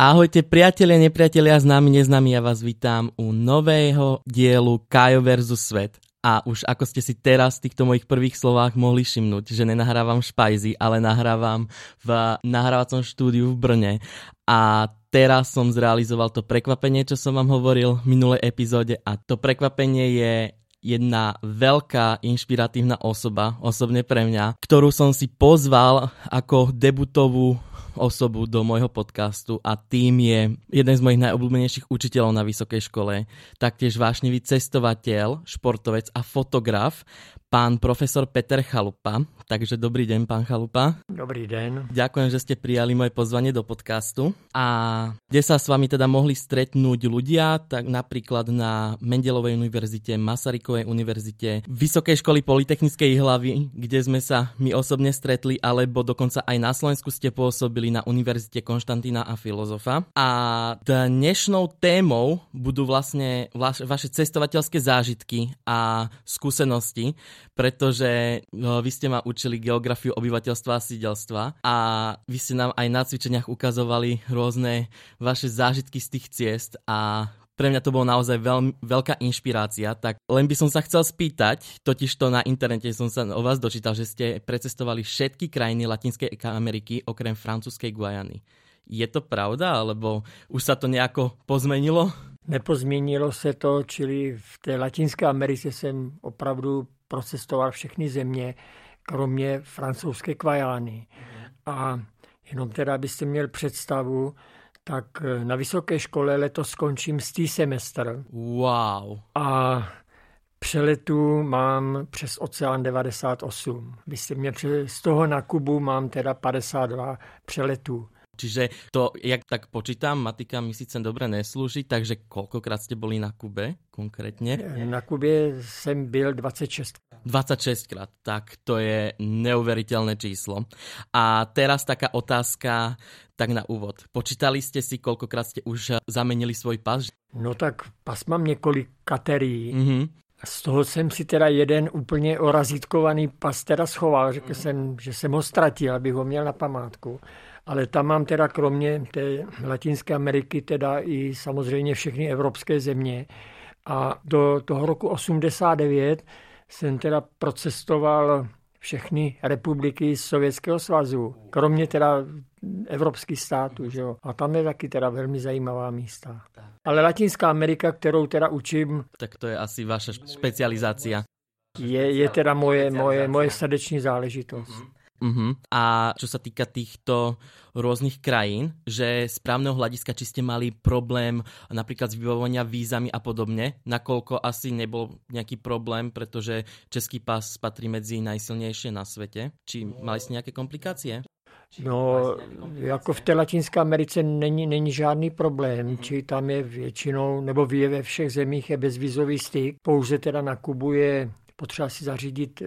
Ahojte priatelia, nepriatelia, známi, neznámi, ja vás vítam u nového dielu Kajo versus Svet. A už ako ste si teraz v týchto mojich prvých slovách mohli všimnúť, že nenahrávam špajzy, ale nahrávam v nahrávacom štúdiu v Brne. A teraz som zrealizoval to prekvapenie, čo som vám hovoril v minulej epizóde a to prekvapenie je jedna veľká inšpiratívna osoba, osobne pre mňa, ktorú som si pozval ako debutovú osobu do môjho podcastu a tým je jeden z mojich najobľúbenejších učiteľov na vysokej škole, taktiež vášnivý cestovateľ, športovec a fotograf, pán profesor Peter Chalupa. Takže dobrý deň, pán Chalupa. Dobrý deň. Ďakujem, že ste prijali moje pozvanie do podcastu. A kde sa s vami teda mohli stretnúť ľudia, tak napríklad na Mendelovej univerzite, Masarykovej univerzite, Vysokej školy Politechnickej hlavy, kde sme sa my osobne stretli, alebo dokonca aj na Slovensku ste pôsobili na Univerzite Konštantína a filozofa. A dnešnou témou budú vlastne vaše cestovateľské zážitky a skúsenosti, pretože no, vy ste ma učili geografiu obyvateľstva a sídelstva a vy ste nám aj na cvičeniach ukazovali rôzne vaše zážitky z tých ciest a pre mňa to bolo naozaj veľmi, veľká inšpirácia, tak len by som sa chcel spýtať, totiž to na internete som sa o vás dočítal, že ste precestovali všetky krajiny Latinskej Ameriky okrem francúzskej Guajany. Je to pravda, alebo už sa to nejako pozmenilo? Nepozměnilo se to, čili v té Latinské Americe jsem opravdu procestoval všechny země, kromě francouzské Kvajány. A jenom teda, abyste měl představu, tak eh, na vysoké škole letos skončím tý semestr. Wow. A přeletu mám přes Oceán 98. Byste mě z toho na Kubu mám teda 52 přeletů. Čiže to, jak tak počítam, matika mi síce dobre neslúži, takže koľkokrát ste boli na Kube konkrétne? Na Kubě jsem byl 26. 26 krát, tak to je neuveriteľné číslo. A teraz taká otázka, tak na úvod. Počítali ste si, koľkokrát ste už zamenili svoj pas? No tak pas mám několik katerií. Mm-hmm. Z toho jsem si teda jeden úplně orazítkovaný pas teda schoval. Řekl jsem, že jsem ho ztratil, abych ho měl na památku ale tam mám teda kromě té Latinské Ameriky teda i samozřejmě všechny evropské země. A do toho roku 89 jsem teda procestoval všechny republiky z Sovětského svazu, kromě teda evropských států, že jo. A tam je taky teda velmi zajímavá místa. Ale Latinská Amerika, kterou teda učím... Tak to je asi vaše specializácia. Je, je teda moje, moje, moje srdeční záležitost. Mm-hmm. Uh-huh. A čo sa týka týchto rôznych krajín, že z právneho hľadiska, či ste mali problém napríklad s vybavovania vízami a podobne, nakoľko asi nebol nejaký problém, pretože český pás patrí medzi najsilnejšie na svete. Či mali ste nejaké komplikácie? No, jako v té Latinské Americe není, není žádný problém, či tam je většinou, nebo je ve všech zemích je bezvizový styk, pouze teda na Kubu je potřeba si zařídit eh,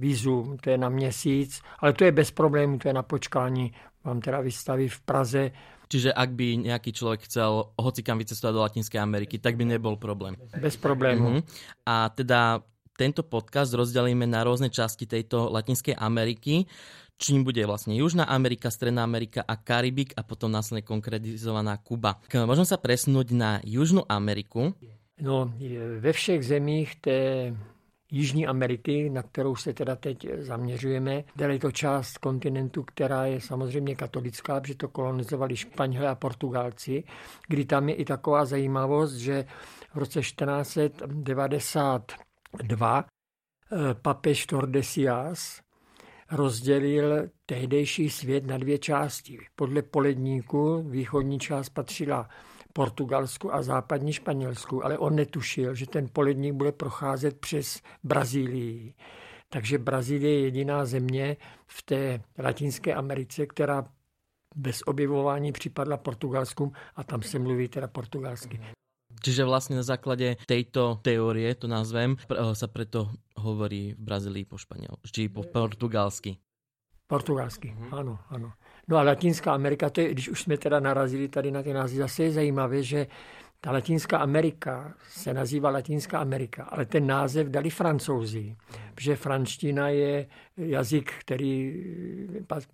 vízu, to je na měsíc, ale to je bez problémů, to je na počkání, vám teda vystaví v Praze. Čiže ak by nějaký člověk chcel hocikam vycestovat do Latinské Ameriky, tak by nebyl problém. Bez problémů. Uh-huh. A teda tento podcast rozdělíme na různé části této Latinské Ameriky, čím bude vlastně Južná Amerika, Stredná Amerika a Karibik a potom následně konkretizovaná Kuba. Možno sa presnúť na Južnou Ameriku. No, ve všech zemích té Jižní Ameriky, na kterou se teda teď zaměřujeme. je to část kontinentu, která je samozřejmě katolická, protože to kolonizovali Španělé a Portugalci, kdy tam je i taková zajímavost, že v roce 1492 eh, papež Tordesias rozdělil tehdejší svět na dvě části. Podle poledníku východní část patřila Portugalsku a západní Španělsku, ale on netušil, že ten poledník bude procházet přes Brazílii. Takže Brazílie je jediná země v té Latinské Americe, která bez objevování připadla Portugalsku a tam se mluví teda portugalsky. Čiže vlastne na základe tejto teórie, to nazvem, eh, sa preto hovorí v Brazílii po španiel, či po portugalsky. Portugalsky, mm-hmm. ano, ano. No a Latinská Amerika, to je, když už jsme teda narazili tady na ty názvy, zase je zajímavé, že ta Latinská Amerika se nazývá Latinská Amerika, ale ten název dali francouzi, protože franština je jazyk, který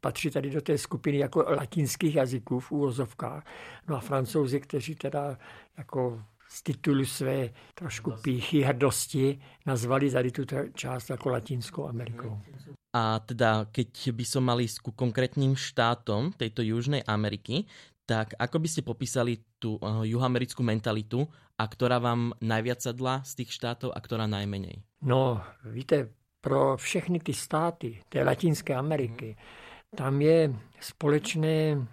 patří tady do té skupiny jako latinských jazyků v úvozovkách. No a francouzi, kteří teda jako z titulu své trošku píchy, hrdosti nazvali tady tu část jako Latinskou Amerikou. A teda, keď by som mal ísť ku konkrétnym štátom tejto Južnej Ameriky, tak ako by ste popísali tú uh, mentalitu a ktorá vám najviac sedla z tých štátov a ktorá najmenej? No, víte, pro všechny ty státy té Latinské Ameriky, tam je společné,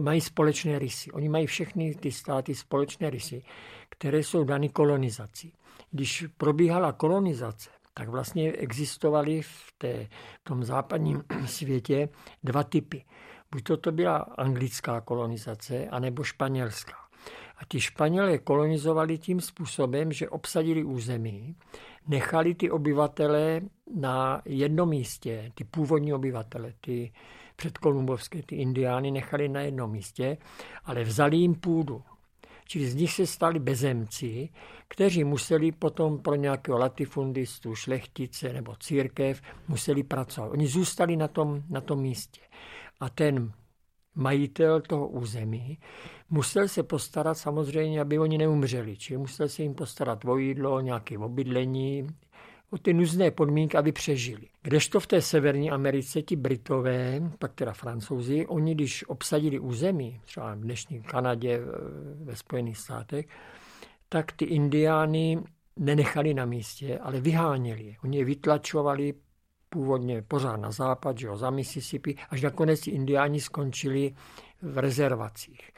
mají společné rysy. Oni mají všechny ty státy společné rysy, které jsou dané kolonizací. Když probíhala kolonizace, tak vlastně existovaly v, té, v tom západním světě dva typy. Buď to, to byla anglická kolonizace, anebo španělská. A ti Španělé kolonizovali tím způsobem, že obsadili území, nechali ty obyvatele na jednom místě, ty původní obyvatele, ty předkolumbovské, ty indiány nechali na jednom místě, ale vzali jim půdu. Čili z nich se stali bezemci, kteří museli potom pro nějakého latifundistu, šlechtice nebo církev museli pracovat. Oni zůstali na tom, na tom místě. A ten majitel toho území musel se postarat samozřejmě, aby oni neumřeli. Čili musel se jim postarat o jídlo, nějaké obydlení, o ty nuzné podmínky, aby přežili. Kdežto v té severní Americe ti Britové, pak teda Francouzi, oni když obsadili území, třeba v dnešní Kanadě, ve Spojených státech, tak ty indiány nenechali na místě, ale vyháněli je. Oni je vytlačovali původně pořád na západ, že jo, za Mississippi, až nakonec ti indiáni skončili v rezervacích.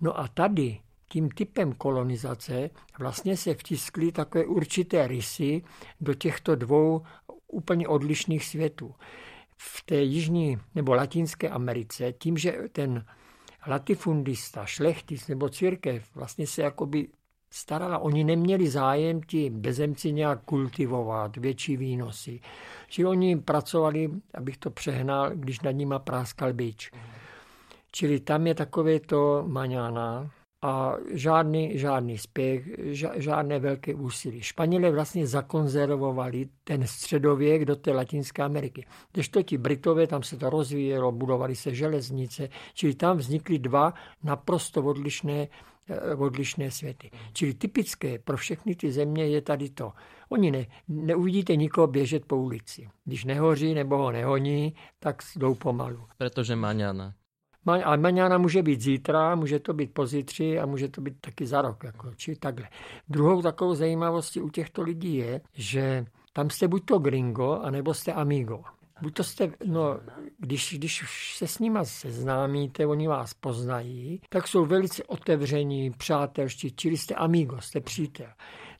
No a tady tím typem kolonizace vlastně se vtiskly takové určité rysy do těchto dvou úplně odlišných světů. V té jižní nebo latinské Americe, tím, že ten latifundista, šlechtic nebo církev vlastně se jakoby starala. Oni neměli zájem ti bezemci nějak kultivovat, větší výnosy. Čili oni pracovali, abych to přehnal, když nad nima práskal bič. Čili tam je takové to maňána a žádný, žádný spěch, žádné velké úsilí. Španělé vlastně zakonzervovali ten středověk do té Latinské Ameriky. Když to ti Britové, tam se to rozvíjelo, budovali se železnice, čili tam vznikly dva naprosto odlišné Eh, odlišné světy. Čili typické pro všechny ty země je tady to. Oni ne, neuvidíte nikoho běžet po ulici. Když nehoří nebo ho nehoní, tak jdou pomalu. Protože maňana. A maňana může být zítra, může to být pozítří a může to být taky za rok. Jako, či takhle. Druhou takovou zajímavostí u těchto lidí je, že tam jste buď to gringo, anebo jste amigo. Buď to jste, no, když, když se s nima seznámíte, oni vás poznají, tak jsou velice otevření, přátelští, čili jste amigo, jste přítel.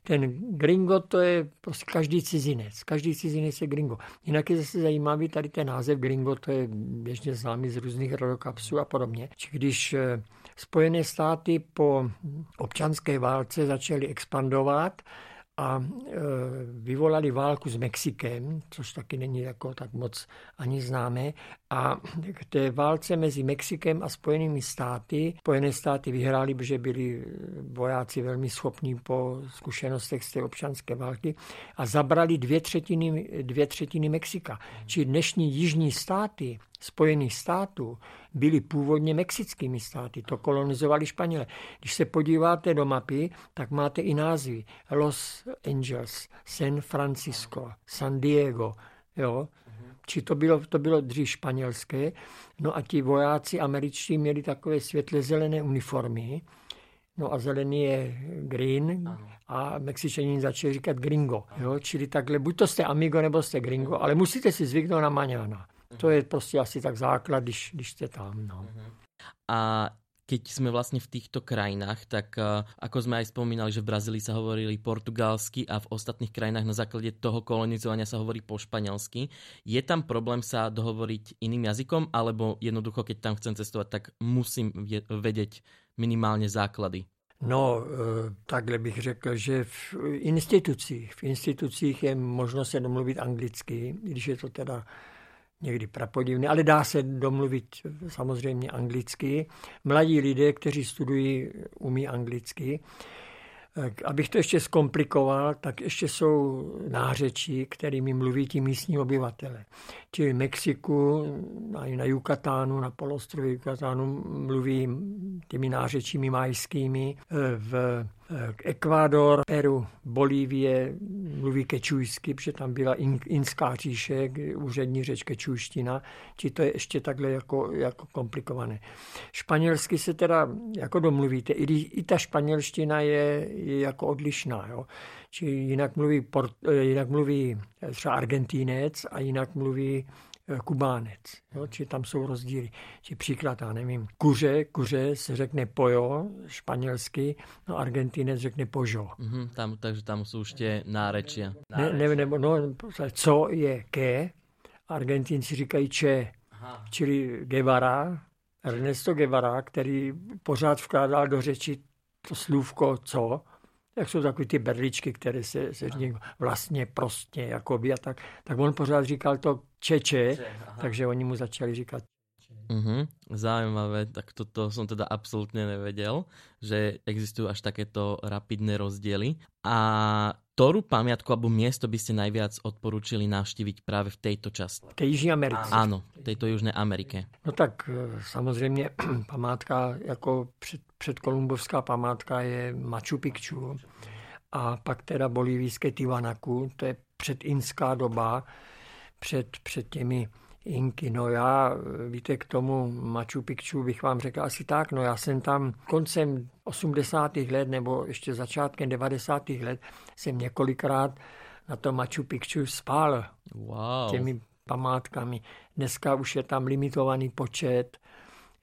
Ten gringo to je prostě každý cizinec. Každý cizinec je gringo. Jinak je zase zajímavý tady ten název gringo, to je běžně známý z různých rodokapsů a podobně. Či když eh, Spojené státy po občanské válce začaly expandovat, a e, vyvolali válku s Mexikem, což taky není jako tak moc ani známé. A k té válce mezi Mexikem a Spojenými státy, Spojené státy vyhráli, protože byli vojáci velmi schopní po zkušenostech z té občanské války a zabrali dvě třetiny, dvě třetiny Mexika. Či dnešní jižní státy Spojených států byly původně mexickými státy, to kolonizovali Španělé. Když se podíváte do mapy, tak máte i názvy Los Angeles, San Francisco, San Diego, jo. Či to bylo, to bylo dřív španělské. No a ti vojáci američtí měli takové světle zelené uniformy, No a zelený je green a Mexičaní začali říkat gringo. Jo? Čili takhle, buď to jste amigo, nebo jste gringo, ale musíte si zvyknout na maňána. To je prostě asi tak základ, když, když jste tam. No. A keď sme vlastne v týchto krajinách, tak uh, ako sme aj spomínali, že v Brazílii sa hovorili portugalsky a v ostatných krajinách na základe toho kolonizovania sa hovorí po španielsky. Je tam problém sa dohovoriť iným jazykom, alebo jednoducho, keď tam chcem cestovať, tak musím vedieť minimálně základy? No, eh, takhle bych řekl, že v institucích, v institucích je možno se domluvit anglicky, když je to teda někdy prapodivné, ale dá se domluvit samozřejmě anglicky. Mladí lidé, kteří studují, umí anglicky. Abych to ještě zkomplikoval, tak ještě jsou nářečí, kterými mluví ti místní obyvatele. Čili v Mexiku, na Yucatánu, na polostrově Yucatánu mluví těmi nářečími majskými. V Ekvádor, Peru, Bolívie mluví kečujsky, protože tam byla inská říše, úřední řeč kečujština, či to je ještě takhle jako, jako komplikované. Španělsky se teda jako domluvíte, i, i ta španělština je, je jako odlišná, jo. Či jinak mluví, port, jinak mluví třeba Argentínec a jinak mluví Eh, kubánec. Jo? Či tam jsou rozdíly. Či příklad, já nevím, kuře, kuře se řekne pojo, španělsky, no Argentinec řekne požo. Mm-hmm, tam, takže tam jsou ještě nárečia. Ne, ne, nebo, no, co je ke, Argentinci říkají če, Aha. čili Guevara, Ernesto Guevara, který pořád vkládal do řeči to slůvko co, jak jsou takové ty berličky, které se, se říkají vlastně prostě, jakoby, a tak, tak on pořád říkal to čeče, takže oni mu začali říkat Uh-huh, zaujímavé, tak toto som teda absolútne nevedel, že existujú až takéto rapidné rozdiely. A ktorú pamiatku alebo miesto by ste najviac odporúčili navštíviť práve v tejto časti? V tej Jižní Americe. Áno, v tejto Južné Amerike. No tak e, samozřejmě památka, jako před, předkolumbovská památka je Machu Picchu a pak teda bolivijské Tiwanaku, to je předinská doba, před, před těmi Inky. No já, víte, k tomu Machu Picchu bych vám řekl asi tak, no já jsem tam koncem 80. let nebo ještě začátkem 90. let jsem několikrát na to Machu Picchu spal wow. těmi památkami. Dneska už je tam limitovaný počet,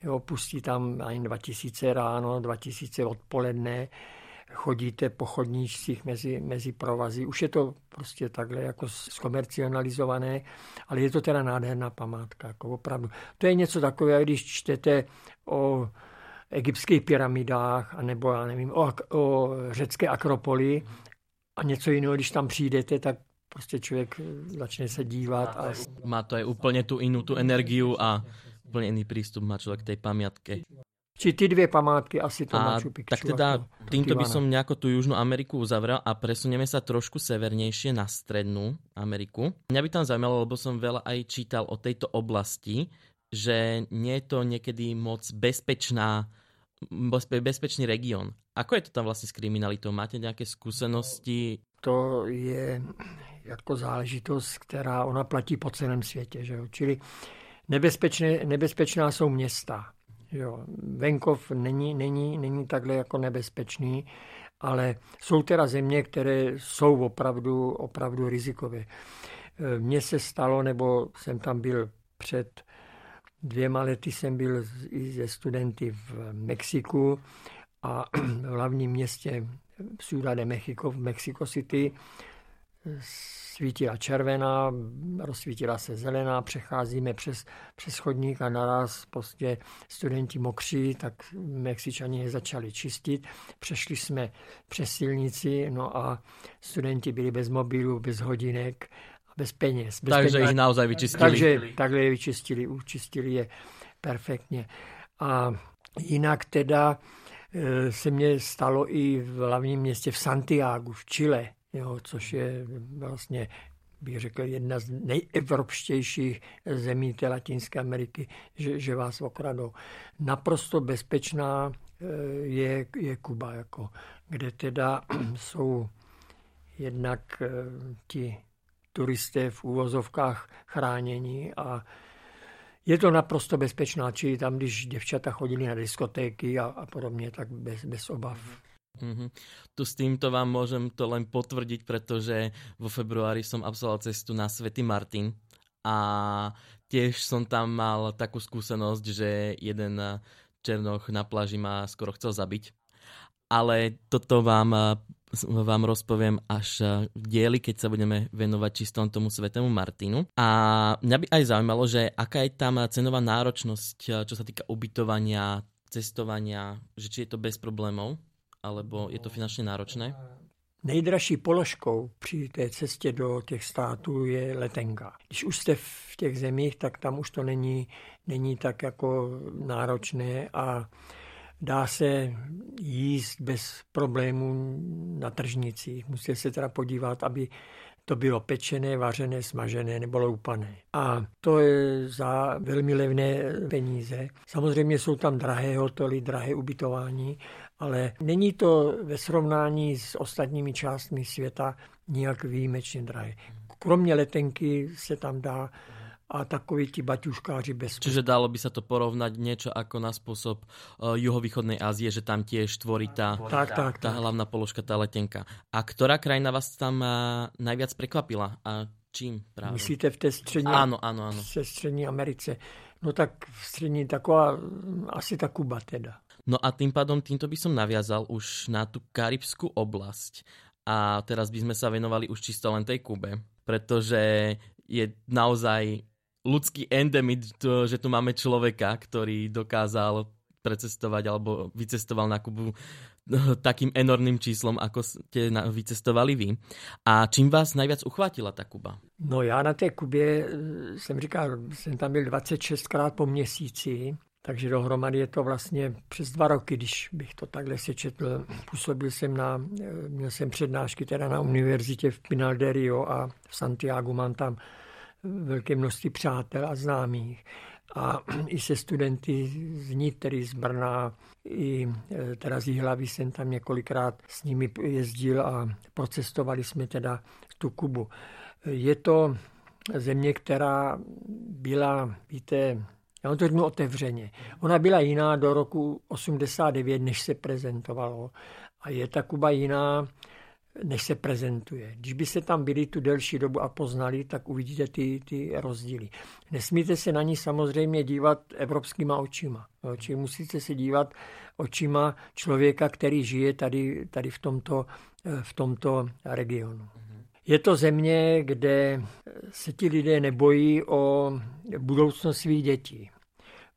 jo, pustí tam ani 2000 ráno, 2000 odpoledne, chodíte po chodníčcích mezi, mezi provazy. Už je to prostě takhle jako zkomercionalizované, ale je to teda nádherná památka, jako opravdu. To je něco takové, když čtete o egyptských pyramidách, anebo já nevím, o, o řecké akropoli a něco jiného, když tam přijdete, tak prostě člověk začne se dívat. A... Má to je úplně tu jinou tu energiu a úplně jiný přístup má člověk k té pamiatke. Či ty dvě památky asi to a Machu Picchu. Tak teda týmto by som nejako tú Južnú Ameriku uzavrel a presunieme sa trošku severnejšie na Strednú Ameriku. Mňa by tam zaujímalo, lebo som veľa aj čítal o tejto oblasti, že nie je to niekedy moc bezpečná bezpečný region. Ako je to tam vlastně s kriminalitou? Máte nějaké zkušenosti? To je jako záležitost, která ona platí po celém světě. Že jo? Čili nebezpečné, nebezpečná jsou města. Jo, venkov není, není, není takhle jako nebezpečný, ale jsou teda země, které jsou opravdu, opravdu rizikové. E, mně se stalo, nebo jsem tam byl před dvěma lety, jsem byl i ze studenty v Mexiku a v hlavním městě Ciudad de Mexico v Mexico City svítila červená, rozsvítila se zelená, přecházíme přes, přes chodník a naraz prostě studenti mokří, tak Mexičani je začali čistit. Přešli jsme přes silnici, no a studenti byli bez mobilu, bez hodinek a bez peněz. Bez Takže peněz. jich naozaj vyčistili. Takže takhle je vyčistili, učistili je perfektně. A jinak teda e, se mně stalo i v hlavním městě v Santiago, v Chile, jo, což je vlastně bych řekl, jedna z nejevropštějších zemí té Latinské Ameriky, že, že vás okradou. Naprosto bezpečná eh, je, je Kuba, jako, kde teda jsou jednak eh, ti turisté v úvozovkách chránění a je to naprosto bezpečná, čili tam, když děvčata chodili na diskotéky a, a podobně, tak bez, bez obav. Mm-hmm. Tu s týmto vám môžem to len potvrdiť, pretože vo februári som absolvoval cestu na Svetý Martin a tiež som tam mal takú skúsenosť, že jeden Černoch na pláži ma skoro chcel zabiť. Ale toto vám, vám rozpoviem až v dieli, keď sa budeme venovať čistom tomu svetému Martinu. A mňa by aj zaujímalo, že aká je tam cenová náročnosť, čo sa týka ubytovania, cestovania, že či je to bez problémov, alebo je to finančně náročné? Nejdražší položkou při té cestě do těch států je letenka. Když už jste v těch zemích, tak tam už to není, není tak jako náročné a dá se jíst bez problémů na tržnicích. Musíte se teda podívat, aby to bylo pečené, vařené, smažené nebo loupané. A to je za velmi levné peníze. Samozřejmě jsou tam drahé hotely, drahé ubytování, ale není to ve srovnání s ostatními částmi světa nijak výjimečně drahé. Kromě letenky se tam dá a takoví ti baťuškáři bez... Čiže dalo by sa to porovnať niečo ako na spôsob uh, juhovýchodnej Ázie, že tam tiež tvorí tá, tak, tak, tá tak. hlavná položka, tá letenka. A ktorá krajina vás tam uh, najviac prekvapila? A čím práve? Myslíte v té střední, áno, áno, áno. V střední Americe. No tak v střední taková, asi ta Kuba teda. No a tým pádom týmto by som naviazal už na tú karibskú oblasť. A teraz by sme sa venovali už čisto len tej Kube, pretože je naozaj ľudský endemit, že tu máme človeka, ktorý dokázal precestovať alebo vycestoval na Kubu takým enormným číslom, ako ste vycestovali vy. A čím vás najviac uchvátila ta Kuba? No já na té Kubě jsem říkal, jsem tam byl 26krát po měsíci, takže dohromady je to vlastně přes dva roky, když bych to takhle sečetl. Působil jsem na, měl jsem přednášky teda na univerzitě v Pinal de Rio a v Santiago mám tam velké množství přátel a známých. A i se studenty z Nitry, z Brna, i e, teda z Jihlavy jsem tam několikrát s nimi jezdil a procestovali jsme teda tu Kubu. Je to země, která byla, víte, já vám to řeknu otevřeně. Ona byla jiná do roku 89, než se prezentovalo. A je ta Kuba jiná než se prezentuje. Když by se tam byli tu delší dobu a poznali, tak uvidíte ty, ty rozdíly. Nesmíte se na ní samozřejmě dívat evropskýma očima. Čili musíte se dívat očima člověka, který žije tady, tady v, tomto, v tomto regionu. Je to země, kde se ti lidé nebojí o budoucnost svých dětí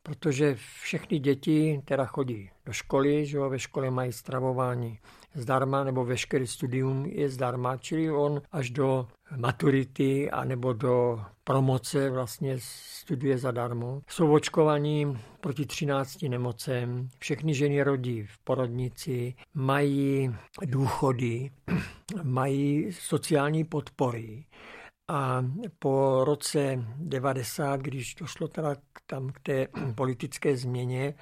protože všechny děti teda chodí do školy, že jo, ve škole mají stravování zdarma, nebo veškerý studium je zdarma, čili on až do maturity a nebo do promoce vlastně studuje zadarmo. Jsou očkovaní proti 13 nemocem, všechny ženy rodí v porodnici, mají důchody, mají sociální podpory, a po roce 90, když došlo teda tam k té politické změně,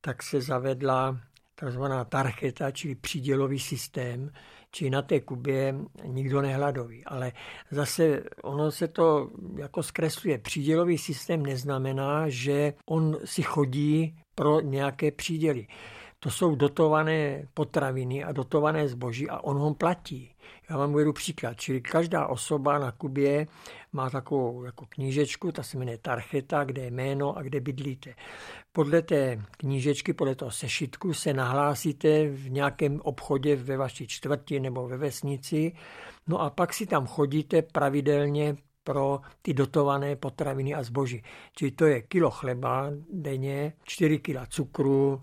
tak se zavedla takzvaná tarcheta, čili přídělový systém, či na té Kubě nikdo nehladoví. Ale zase ono se to jako zkresluje. Přídělový systém neznamená, že on si chodí pro nějaké příděly. To jsou dotované potraviny a dotované zboží a on ho platí. Já vám uvedu příklad. Čili každá osoba na Kubě má takovou jako knížečku, ta se jmenuje Tarcheta, kde je jméno a kde bydlíte. Podle té knížečky, podle toho sešitku se nahlásíte v nějakém obchodě ve vaší čtvrti nebo ve vesnici, no a pak si tam chodíte pravidelně pro ty dotované potraviny a zboží. Čili to je kilo chleba denně, 4 kila cukru,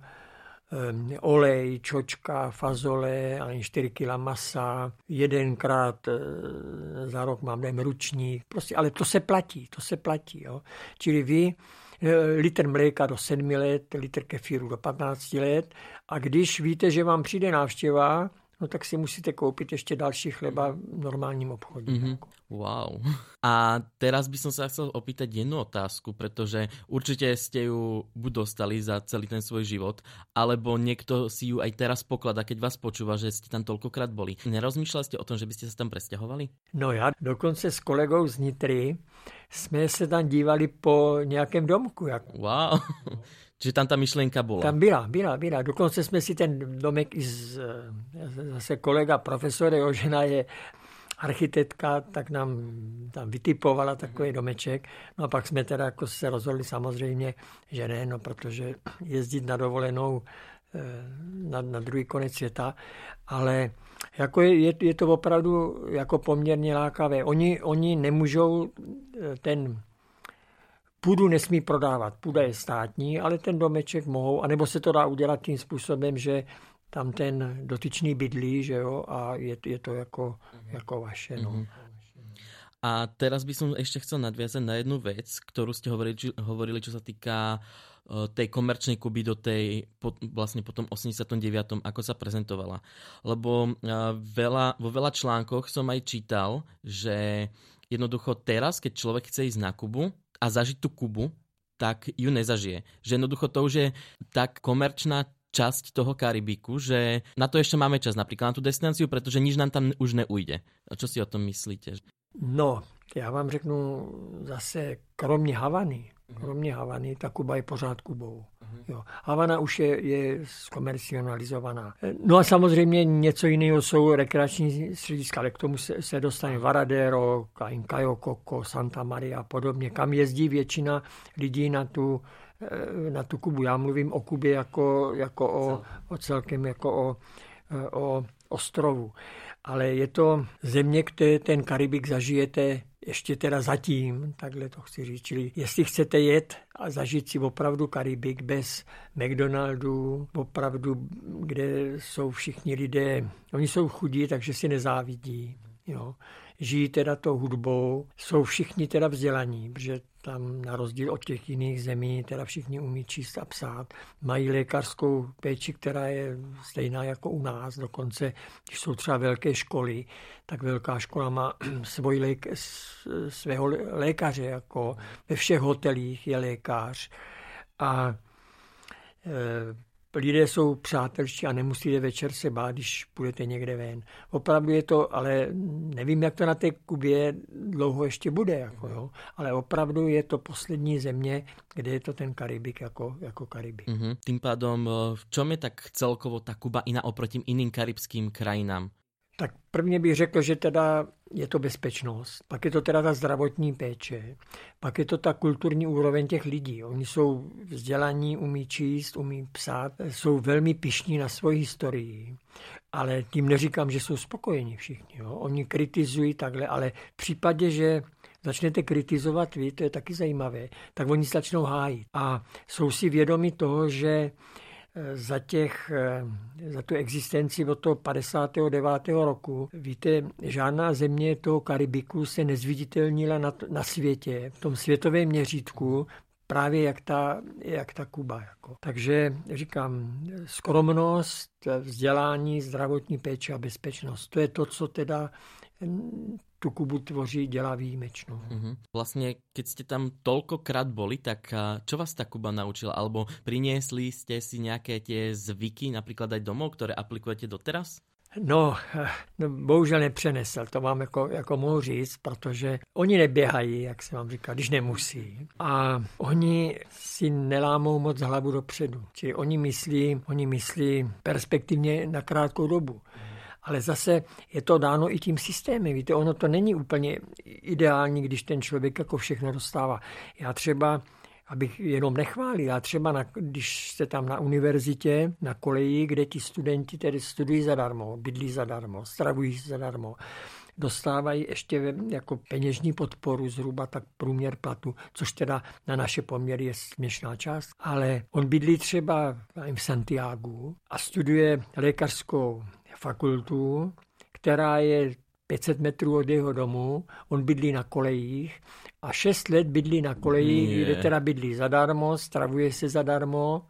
olej, čočka, fazole, ani 4 kg masa, jedenkrát eh, za rok mám dejme ručník, prostě, ale to se platí, to se platí. Jo. Čili vy eh, litr mléka do 7 let, litr kefíru do 15 let a když víte, že vám přijde návštěva, no tak si musíte koupit ještě další chleba v normálním obchodě. Mm-hmm. Wow. A teraz by som sa chcel opýtať jednu otázku, pretože určite ste ju buď dostali za celý ten svoj život, alebo niekto si ju aj teraz poklada, keď vás počúva, že ste tam toľkokrát boli. Nerozmýšľali ste o tom, že by ste sa tam presťahovali? No já dokonce s kolegou z Nitry jsme se tam dívali po nějakém domku. Jak... Wow. Čiže tam ta myšlenka byla. Tam byla, byla, byla. Dokonce jsme si ten domek i z, zase kolega profesor, jeho žena je architektka tak nám tam vytipovala takový domeček. No a pak jsme teda jako se rozhodli samozřejmě, že ne, no protože jezdit na dovolenou eh, na, na druhý konec světa, ale jako je, je, je to opravdu jako poměrně lákavé. Oni, oni nemůžou eh, ten Půdu nesmí prodávat, půda je státní, ale ten domeček mohou, anebo se to dá udělat tím způsobem, že tam ten dotyčný bydlí, že jo, a je, je to jako, mm-hmm. jako vaše. No. Mm-hmm. A teraz by som ešte chcel nadviazať na jednu vec, ktorú ste hovorili, či, hovorili čo sa týka uh, tej komerčnej Kuby do tej, po, vlastne po tom 89. ako sa prezentovala. Lebo uh, veľa, vo veľa článkoch som aj čítal, že jednoducho teraz, keď človek chce ísť na Kubu a zažiť tú Kubu, tak ju nezažije. Že jednoducho to už je tak komerčná časť toho Karibiku, že na to ešte máme čas, napríklad na tú destináciu, pretože nič nám tam už neujde. A čo si o tom myslíte? No, já vám řeknu zase, kromě Havany, kromě Havany, ta Kuba je pořád Kubou. Jo. Havana už je, je zkomercionalizovaná. No a samozřejmě něco jiného jsou rekreační střediska, ale k tomu se, se dostane Varadero, Cayo Coco, Santa Maria a podobně, kam jezdí většina lidí na tu Eh, na tu Kubu. Já mluvím o Kubě jako, jako o, o celkem jako o, eh, o ostrovu. Ale je to země, kde ten Karibik zažijete ještě teda zatím, takhle to chci říct. Čili jestli chcete jet a zažít si opravdu Karibik bez McDonaldu, opravdu, kde jsou všichni lidé, oni jsou chudí, takže si nezávidí. Jo. Žijí teda tou hudbou, jsou všichni teda vzdělaní, protože tam na rozdíl od těch jiných zemí teda všichni umí číst a psát. Mají lékařskou péči, která je stejná jako u nás. Dokonce, když jsou třeba velké školy, tak velká škola má svoj lék, svého lékaře, jako ve všech hotelích je lékař. A e, lidé jsou přátelští a nemusíte večer se bát, když půjdete někde ven. Opravdu je to, ale nevím, jak to na té Kubě dlouho ještě bude, jako, jo? ale opravdu je to poslední země, kde je to ten Karibik jako, jako Karibik. Mm-hmm. Tým pádom, eh, v čom je tak celkovo ta Kuba iná oproti iným karibským krajinám? Tak prvně bych řekl, že teda je to bezpečnost, pak je to teda ta zdravotní péče, pak je to ta kulturní úroveň těch lidí. Oni jsou vzdělaní, umí číst, umí psát, jsou velmi pišní na svoji historii, ale tím neříkám, že jsou spokojeni všichni. Jo? Oni kritizují takhle, ale v případě, že začnete kritizovat vy, to je taky zajímavé, tak oni začnou hájit. A jsou si vědomi toho, že za, těch, eh, za tu existenci od toho 59. roku. Víte, žádná země toho Karibiku se nezviditelnila na, na světě, v tom světovém měřítku, právě jak ta, jak ta Kuba. Jako. Takže říkám, skromnost, vzdělání, zdravotní péče a bezpečnost. To je to, co teda tu Kubu tvoří, dělá výjimečnou. Mm-hmm. Vlastně, keď ste tam tolkokrát boli, tak čo vás ta Kuba naučila? Alebo priniesli ste si nějaké tie zvyky, například aj domov, které aplikujete doteraz? No, no, bohužel nepřenesl, to vám jako, jako mohu říct, protože oni neběhají, jak se vám říká, když nemusí. A oni si nelámou moc hlavu dopředu. Čili oni myslí, oni myslí perspektivně na krátkou dobu ale zase je to dáno i tím systémem. Víte, ono to není úplně ideální, když ten člověk jako všechno dostává. Já třeba abych jenom nechválil. Já třeba, na, když jste tam na univerzitě, na koleji, kde ti studenti tedy studují zadarmo, bydlí zadarmo, stravují zadarmo, dostávají ještě jako peněžní podporu zhruba tak průměr platu, což teda na naše poměry je směšná část. Ale on bydlí třeba v Santiago a studuje lékařskou fakultu, která je 500 metrů od jeho domu, on bydlí na kolejích a 6 let bydlí na kolejích, Je. kde teda bydlí zadarmo, stravuje se zadarmo,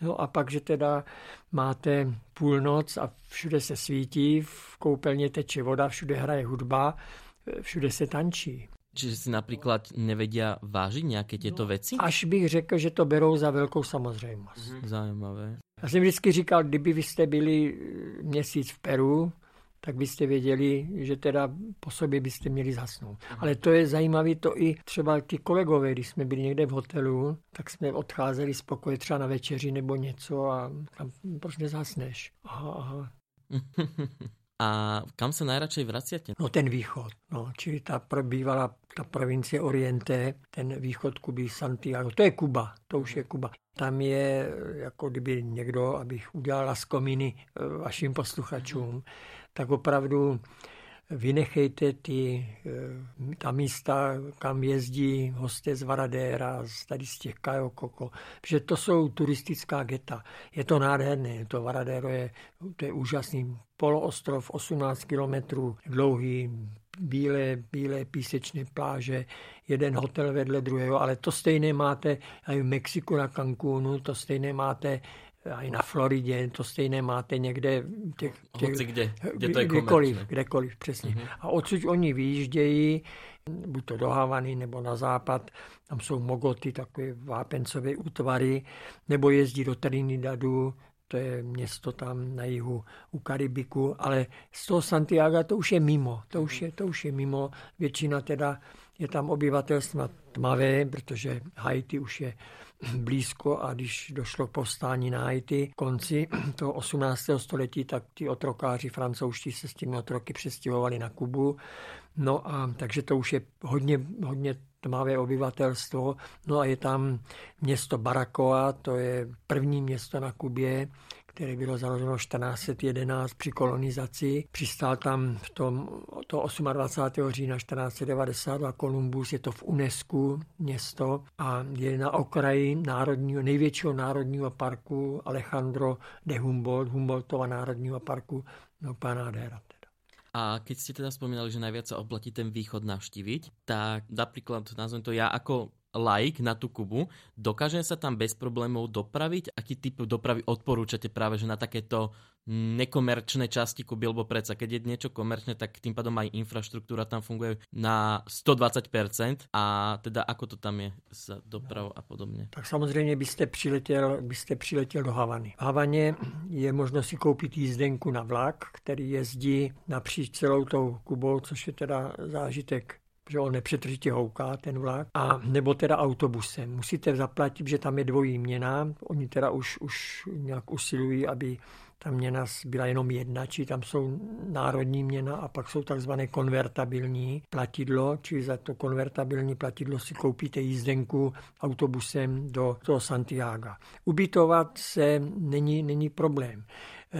no a pak, že teda máte půlnoc a všude se svítí, v koupelně teče voda, všude hraje hudba, všude se tančí. Čiže si například nevedia vážit nějaké těto no, věci? Až bych řekl, že to berou za velkou samozřejmost. Mhm. Zajímavé. Já jsem vždycky říkal, kdyby vy jste byli měsíc v Peru, tak byste věděli, že teda po sobě byste měli zasnout. Mhm. Ale to je zajímavé, to i třeba ti kolegové, když jsme byli někde v hotelu, tak jsme odcházeli spokojit třeba na večeři nebo něco a tam proč nezasneš? Aha, aha. A kam se najradšej vraciate? No ten východ. No, čili ta bývala ta provincie Oriente, ten východ Kuby, Santiago, to je Kuba, to už je Kuba. Tam je, jako kdyby někdo, abych udělal laskominy eh, vašim posluchačům, tak opravdu vynechejte ty, eh, ta místa, kam jezdí hosté z Varadéra, tady z těch Kajokoko, že to jsou turistická geta. Je to nádherné, to Varadero je, to je úžasný poloostrov, 18 kilometrů dlouhý, bílé, bílé písečné pláže, jeden hotel vedle druhého, ale to stejné máte i v Mexiku na Cancúnu, to stejné máte i na Floridě, to stejné máte někde. Těch, těch, Hoci kde, kde to je kdekoliv, kdekoliv, přesně. Mm-hmm. A odsud oni vyjíždějí, buď to do Havany nebo na západ, tam jsou mogoty, takové vápencové útvary, nebo jezdí do Trinidadu, to je město tam na jihu u Karibiku, ale z toho Santiago to už je mimo, to už je, to už je mimo. Většina teda je tam obyvatelstva tmavé, protože Haiti už je blízko a když došlo k povstání na Haiti konci toho 18. století, tak ty otrokáři francouzští se s těmi otroky přestěhovali na Kubu. No a takže to už je hodně, hodně tmavé obyvatelstvo. No a je tam město Baracoa, to je první město na Kubě, které bylo založeno 1411 při kolonizaci. Přistál tam v tom to 28. října 1492 Kolumbus, je to v UNESCO město a je na okraji národního, největšího národního parku Alejandro de Humboldt, Humboldtova národního parku, no Panadera. A keď ste teda spomínali, že najviac sa oplatí ten východ navštíviť, tak napríklad, nazvem to ja ako laik na tú Kubu, dokáže sa tam bez problémov dopraviť? Aký typ dopravy odporúčate práve že na takéto nekomerčné časti Kuby, lebo predsa keď je niečo komerčné, tak tým pádom aj infraštruktúra tam funguje na 120% a teda ako to tam je s dopravou a podobně. Tak samozřejmě byste přiletěl, byste přiletěl do Havany. V Havaně je možno si koupit jízdenku na vlak, který jezdí napříč celou tou Kubou, což je teda zážitek že on nepřetržitě houká ten vlak, a nebo teda autobusem. Musíte zaplatit, že tam je dvojí měna. Oni teda už, už nějak usilují, aby ta měna byla jenom jedna, či tam jsou národní měna a pak jsou takzvané konvertabilní platidlo, či za to konvertabilní platidlo si koupíte jízdenku autobusem do toho Santiago. Ubytovat se není, není problém.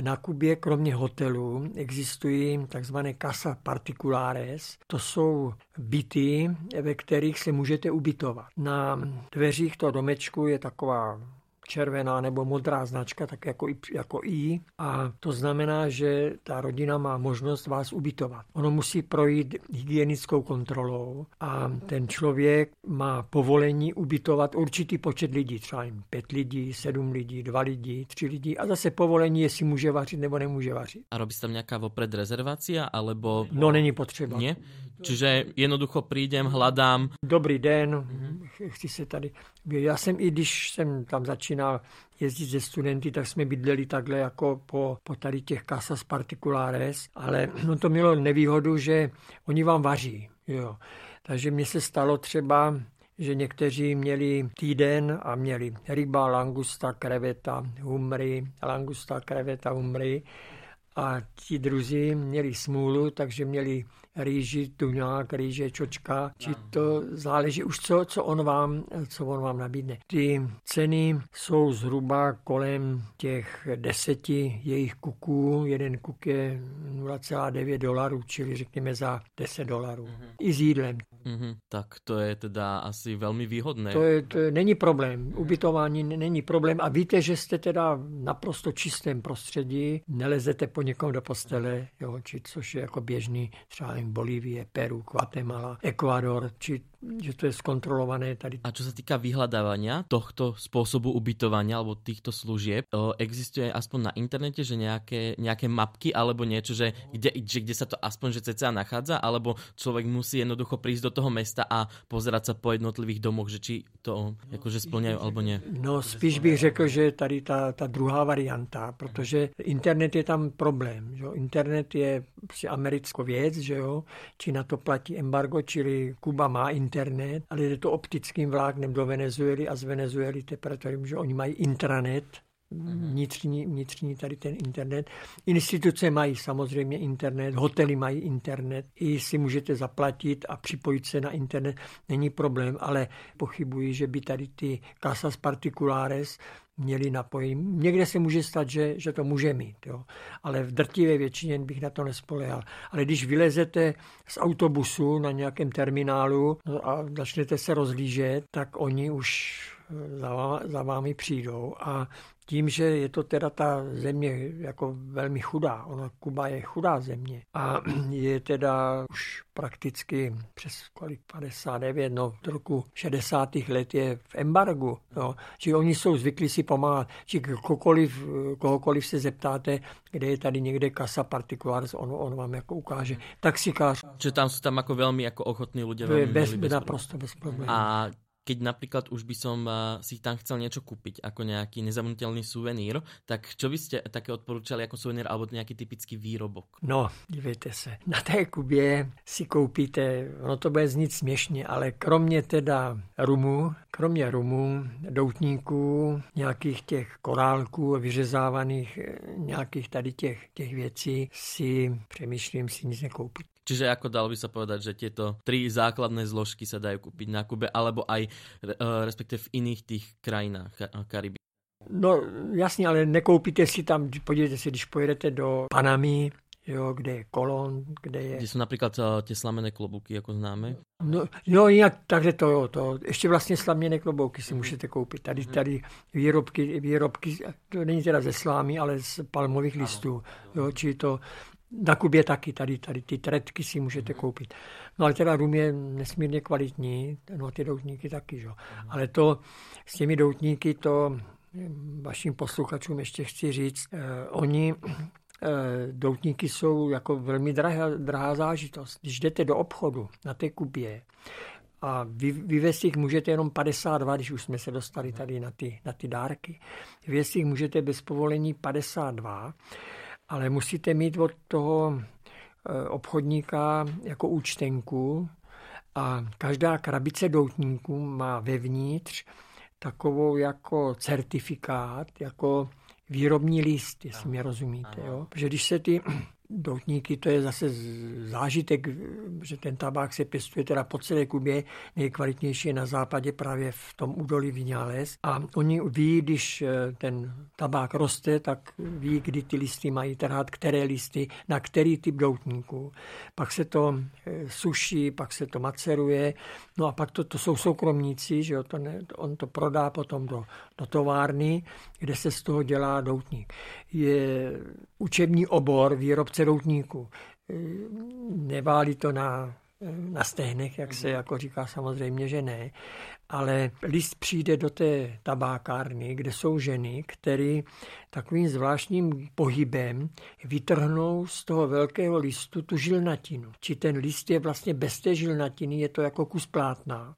Na Kubě kromě hotelů existují takzvané casa particulares. To jsou byty, ve kterých se můžete ubytovat. Na dveřích toho domečku je taková červená nebo modrá značka, tak jako i, jako I. A to znamená, že ta rodina má možnost vás ubytovat. Ono musí projít hygienickou kontrolou a ten člověk má povolení ubytovat určitý počet lidí, třeba jim pět lidí, sedm lidí, dva lidí, tři lidí a zase povolení, jestli může vařit nebo nemůže vařit. A robí tam nějaká vopred rezervácia, alebo... No není potřeba. Nie? Čiže jednoducho přijdem, hledám. Dobrý den, mm-hmm. chci se tady... Já jsem i když jsem tam začínal jezdit ze studenty, tak jsme bydleli takhle jako po, po tady těch casas particulares, ale no to mělo nevýhodu, že oni vám vaří. Jo. Takže mně se stalo třeba, že někteří měli týden a měli ryba, langusta, kreveta, humry, langusta, kreveta, humry a ti druzí měli smůlu, takže měli rýži, tuňák, rýže, čočka, či to záleží už, co, co, on vám, co on vám nabídne. Ty ceny jsou zhruba kolem těch deseti jejich kuků. Jeden kuk je 0,9 dolarů, čili řekněme za 10 dolarů. Mm-hmm. I s jídlem. Mm-hmm. Tak to je teda asi velmi výhodné. To, je, to je, není problém. Ubytování není problém. A víte, že jste teda naprosto čistém prostředí, nelezete po někom do postele, jo, či což je jako běžný třeba Bolívie, Peru, Guatemala, Ekvador, či že to je skontrolované tady. A čo sa týka vyhľadávania tohto spôsobu ubytovania alebo týchto služieb, existuje aspoň na internete, že nejaké, nejaké mapky alebo niečo, že kde, že kde sa to aspoň že cca nachádza, alebo človek musí jednoducho prísť do toho mesta a pozerať sa po jednotlivých domoch, že či to akože splňajú alebo nie. No spíš bych řekl, že tady ta, ta druhá varianta, protože internet je tam problém. Že? Internet je si americká věc, že jo, či na to platí embargo, čili Kuba má internet, ale je to optickým vláknem do Venezuely a z Venezuely teprve, že oni mají intranet, vnitřní, vnitřní tady ten internet. Instituce mají samozřejmě internet, hotely mají internet, i si můžete zaplatit a připojit se na internet, není problém, ale pochybuji, že by tady ty casas particulares měli napojení. Někde se může stát, že, že to může mít, jo. ale v drtivé většině bych na to nespolehal. Ale když vylezete z autobusu na nějakém terminálu no a začnete se rozlížet, tak oni už za, za vámi přijdou a tím, že je to teda ta země jako velmi chudá, ona Kuba je chudá země a je teda už prakticky přes kolik 59, no v roku 60. let je v embargu, no, či oni jsou zvyklí si pomáhat, či kohokoliv, kohokoliv se zeptáte, kde je tady někde kasa particulars, on, on vám jako ukáže. Taxikář. Že tam jsou tam jako velmi jako ochotní lidé. Bez, bez, naprosto bez problémů. A keď napríklad už by som eh, si tam chcel niečo kúpiť ako nejaký nezabudnutelný suvenír, tak čo by ste také odporúčali ako suvenír alebo nejaký typický výrobok? No, dívejte se, na té Kubě si koupíte, ono to bude znít směšně, ale kromě teda rumu, kromě rumu, doutníků, nějakých těch korálků, vyřezávaných eh, nějakých tady těch, těch věcí si přemýšlím si nic nekoupit. Čiže ako dal by sa povedať, že tieto tri základné zložky sa dajú kúpiť na Kube, alebo aj eh, respektive v iných tých krajinách Kariby. No jasně, ale nekoupíte si tam, podívejte se, když pojedete do Panamy, jo, kde je kolon, kde je... Kde jsou například uh, ty slamené klobouky, jako známe? No, no jinak, takže to jo, to, ještě vlastně slaměné klobouky si můžete koupit. Tady, mhm. tady výrobky, výrobky, to není teda ze slámy, ale z palmových listů, jo, či to na Kubě taky, tady, tady ty tretky si můžete mhm. koupit. No ale teda rum je nesmírně kvalitní, no ty doutníky taky, jo. Mhm. Ale to s těmi doutníky, to vašim posluchačům ještě chci říct, eh, oni eh, doutníky jsou jako velmi drahá, drahá zážitost. Když jdete do obchodu na té Kubě a vy, vyvést jich můžete jenom 52, když už jsme se dostali mhm. tady na ty, na ty dárky. Vyvést jich můžete bez povolení 52 ale musíte mít od toho eh, obchodníka jako účtenku a každá krabice doutníků má vevnitř takovou jako certifikát, jako výrobní list, jestli mě rozumíte. Jo? Protože když se ty doutníky, to je zase zážitek, že ten tabák se pěstuje teda po celé Kubě, nejkvalitnější na západě právě v tom údolí Vinales. A oni ví, když eh, ten tabák roste, tak ví, kdy ty listy mají trhat, které listy, na který typ doutníků. Pak se to eh, suší, pak se to maceruje, no a pak to, to jsou soukromníci, že jo, to ne, on to prodá potom do, do továrny, kde se z toho dělá doutník. Je učební obor výrobce doutníků. Neválí to na na stehnech, jak se jako říká, samozřejmě, že ne, ale list přijde do té tabákárny, kde jsou ženy, které takovým zvláštním pohybem vytrhnou z toho velkého listu tu žilnatinu. Či ten list je vlastně bez té žilnatiny, je to jako kus plátna.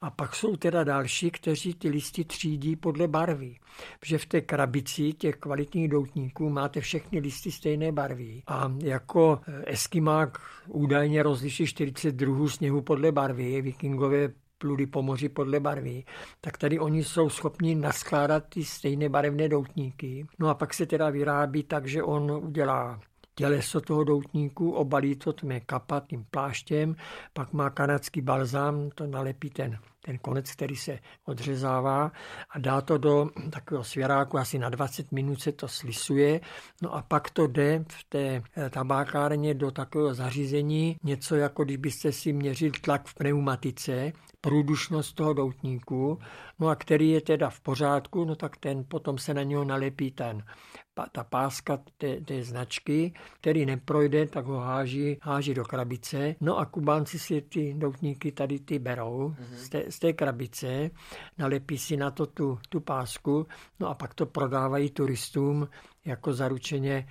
A pak jsou teda další, kteří ty listy třídí podle barvy. Protože v té krabici těch kvalitních doutníků máte všechny listy stejné barvy. A jako eskimák údajně rozliší 40 druhů sněhu podle barvy, vikingové pluli po moři podle barvy, tak tady oni jsou schopni naskládat ty stejné barevné doutníky. No a pak se teda vyrábí tak, že on udělá těleso toho doutníku, obalí to tmé kapat tím pláštěm, pak má kanadský balzám, to nalepí ten, ten konec, který se odřezává a dá to do takového svěráku, asi na 20 minut se to slisuje, no a pak to jde v té eh, tabákárně do takového zařízení, něco jako když byste si měřil tlak v pneumatice, průdušnost toho doutníku, no a který je teda v pořádku, no tak ten potom se na něho nalepí ten ta páska té, té značky, který neprojde, tak ho háží, háží do krabice. No a Kubánci si ty doutníky tady ty berou mm-hmm. z, té, z té krabice, nalepí si na to tu, tu pásku, no a pak to prodávají turistům jako zaručeně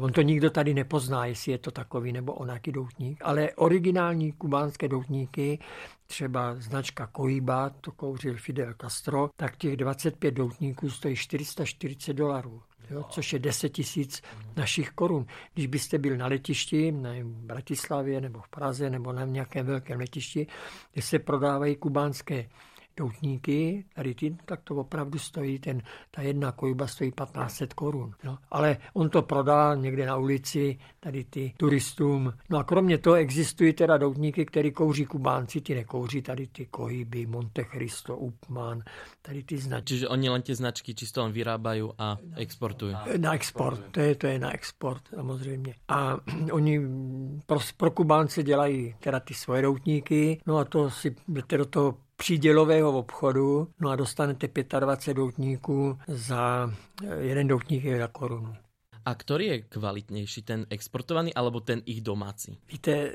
On to nikdo tady nepozná, jestli je to takový nebo onaký doutník, ale originální kubánské doutníky, třeba značka Cohiba, to kouřil Fidel Castro, tak těch 25 doutníků stojí 440 dolarů jo, což je 10 tisíc našich korun. Když byste byl na letišti, nevím, v Bratislavě nebo v Praze nebo na nějakém velkém letišti, kde se prodávají kubánské doutníky, tady ty, tak to opravdu stojí, ten, ta jedna kojba stojí 1500 korun. No. Ale on to prodá někde na ulici, tady ty turistům. No a kromě toho existují teda doutníky, které kouří Kubánci, ty nekouří tady ty kohyby, Monte Cristo, Upman, tady ty značky. Čiže oni len ty značky čisto len vyrábají a exportují. Na export, to je, to je na export samozřejmě. A oni pro, pro Kubánce dělají teda ty svoje doutníky, no a to si jdete do toho přídělového obchodu, no a dostanete 25 doutníků za jeden doutník je za korunu. A který je kvalitnější, ten exportovaný alebo ten ich domácí? Víte,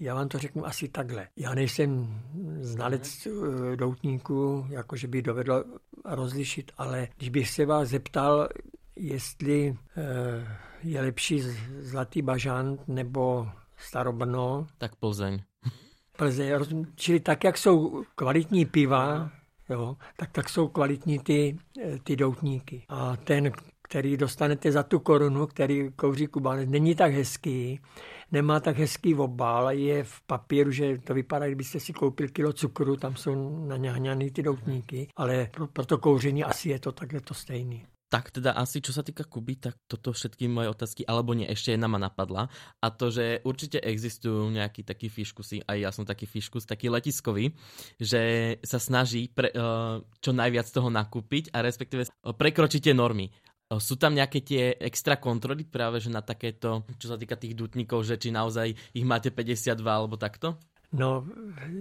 já vám to řeknu asi takhle. Já nejsem znalec eh, doutníků, jakože by dovedl rozlišit, ale když bych se vás zeptal, jestli eh, je lepší Zlatý bažant nebo Starobrno. Tak Plzeň. Plzeň, čili tak, jak jsou kvalitní piva, jo, tak tak jsou kvalitní ty, ty doutníky. A ten, který dostanete za tu korunu, který kouří kubánec, není tak hezký, nemá tak hezký obal, je v papíru, že to vypadá, kdybyste si koupil kilo cukru, tam jsou naňahňaný ty doutníky, ale pro, pro to kouření asi je to takhle to stejný. Tak teda asi, čo sa týka Kuby, tak toto všetky moje otázky, alebo nie, ešte jedna ma napadla. A to, že určite existujú nejakí takí fiškusy, aj ja som taký fiškus, taký letiskový, že sa snaží pre, uh, čo najviac toho nakúpiť a respektíve prekročiť tie normy. Sú tam nejaké tie extra kontroly práve že na takéto, čo sa týka tých dutníkov, že či naozaj ich máte 52 alebo takto? No,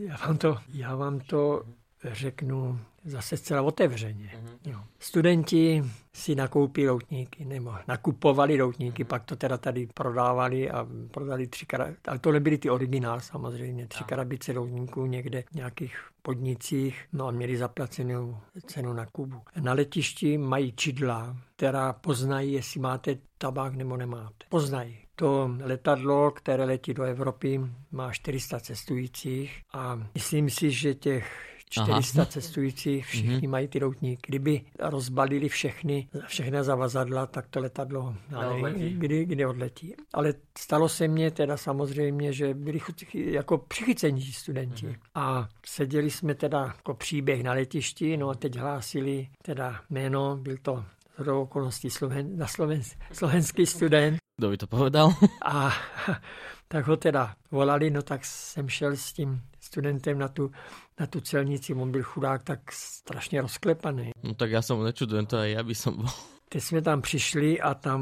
já vám to, já vám to řeknu zase zcela otevřeně. Mm-hmm. Jo. Studenti si nakoupí routníky, nebo nakupovali routníky, mm-hmm. pak to teda tady prodávali a prodali tři krabice, ale to nebyly ty originál samozřejmě, tři krabice routníků někde v nějakých podnicích, no a měli zaplacenou cenu na Kubu. Na letišti mají čidla, která poznají, jestli máte tabák nebo nemáte. Poznají. To letadlo, které letí do Evropy, má 400 cestujících a myslím si, že těch 400 Aha. cestujících, všichni mm-hmm. mají ty doutníky. Kdyby rozbalili všechny, všechny zavazadla, tak to letadlo nevím, kdy, kdy odletí. Ale stalo se mně teda samozřejmě, že byli jako přichycení studenti. Mm-hmm. A seděli jsme teda jako příběh na letišti, no a teď hlásili teda jméno, byl to z okolností Sloven, na Sloven, slovenský student. Kdo by to povedal? A tak ho teda volali, no tak jsem šel s tím studentem na tu, na tu celnici, on byl chudák tak strašně rozklepaný. No tak já jsem nečudujem, to já by som bol. Teď jsme tam přišli a tam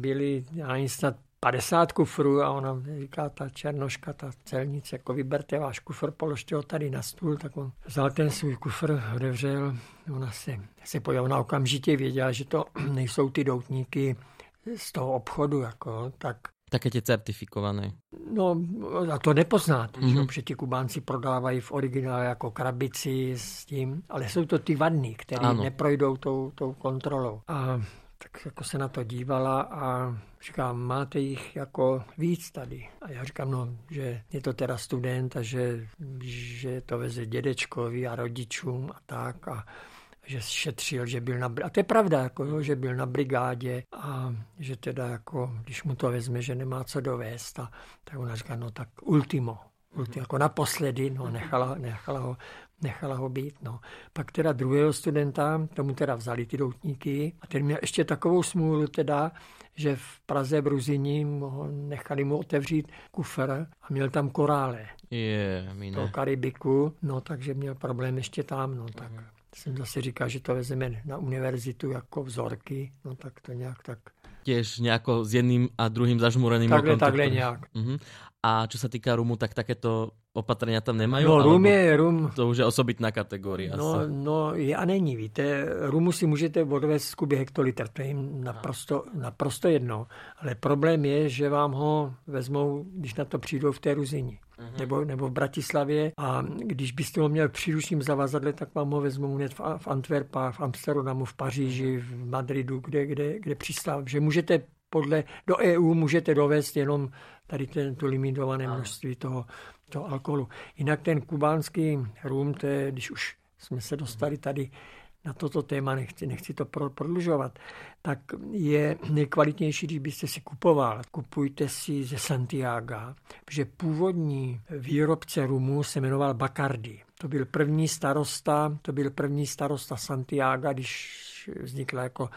byli ani snad 50 kufrů a ona říká, ta černoška, ta celnice, jako vyberte váš kufr, položte ho tady na stůl, tak on vzal ten svůj kufr, otevřel, ona se, se pojala, ona okamžitě věděla, že to nejsou ty doutníky z toho obchodu, jako, tak Také tie certifikované. No a to nepoznáte, mm-hmm. že ti Kubánci prodávají v originále jako krabici s tím, ale jsou to ty vadní, které neprojdou tou, tou kontrolou. A tak jako se na to dívala a říkám, máte jich jako víc tady. A já říkám, no, že je to teda student a že, že to veze dědečkovi a rodičům a tak. A že šetřil, že byl na, a to je pravda, jako, jo, že byl na brigádě a že teda jako, když mu to vezme, že nemá co dovést, a, tak ona říká, no tak ultimo, ultimo jako naposledy, no nechala, nechala, ho, nechala ho být. No. Pak teda druhého studenta, tomu teda vzali ty doutníky a ten měl ještě takovou smůlu teda, že v Praze Bruzini nechali mu otevřít kufr a měl tam korále. Je, yeah, To Karibiku, no takže měl problém ještě tam, no tak. Mm jsem zase říkal, že to vezeme na univerzitu jako vzorky, no tak to nějak tak. Těž nějako s jedným a druhým zažmureným Takhle, okom, takhle nějak. Uh-huh. A čo sa týka rumu, tak takéto opatrenia tam nemají? No rum je rum. To už je osobitná kategorie. No, asi. no je a není, víte. Rumu si můžete odvést z kuby hektoliter, to je jim naprosto, naprosto jedno. Ale problém je, že vám ho vezmou, když na to přijdou v té ruzini. Uh-huh. Nebo, nebo v Bratislavě a když byste ho měl příručním zavazadle, tak vám ho vezmou hned v, v Antwerpách, v Amsterdamu, v Paříži, v Madridu, kde, kde, kde přistáv. Že můžete podle, do EU můžete dovést jenom tady ten, to limitované množství toho, toho alkoholu. Jinak ten kubánský rum, to je, když už jsme se dostali tady na toto téma, nechci, nechci to prodlužovat, tak je nejkvalitnější, když byste si kupoval. Kupujte si ze Santiago, protože původní výrobce rumu se jmenoval Bacardi. To byl první starosta, to byl první starosta Santiago, když vznikla jako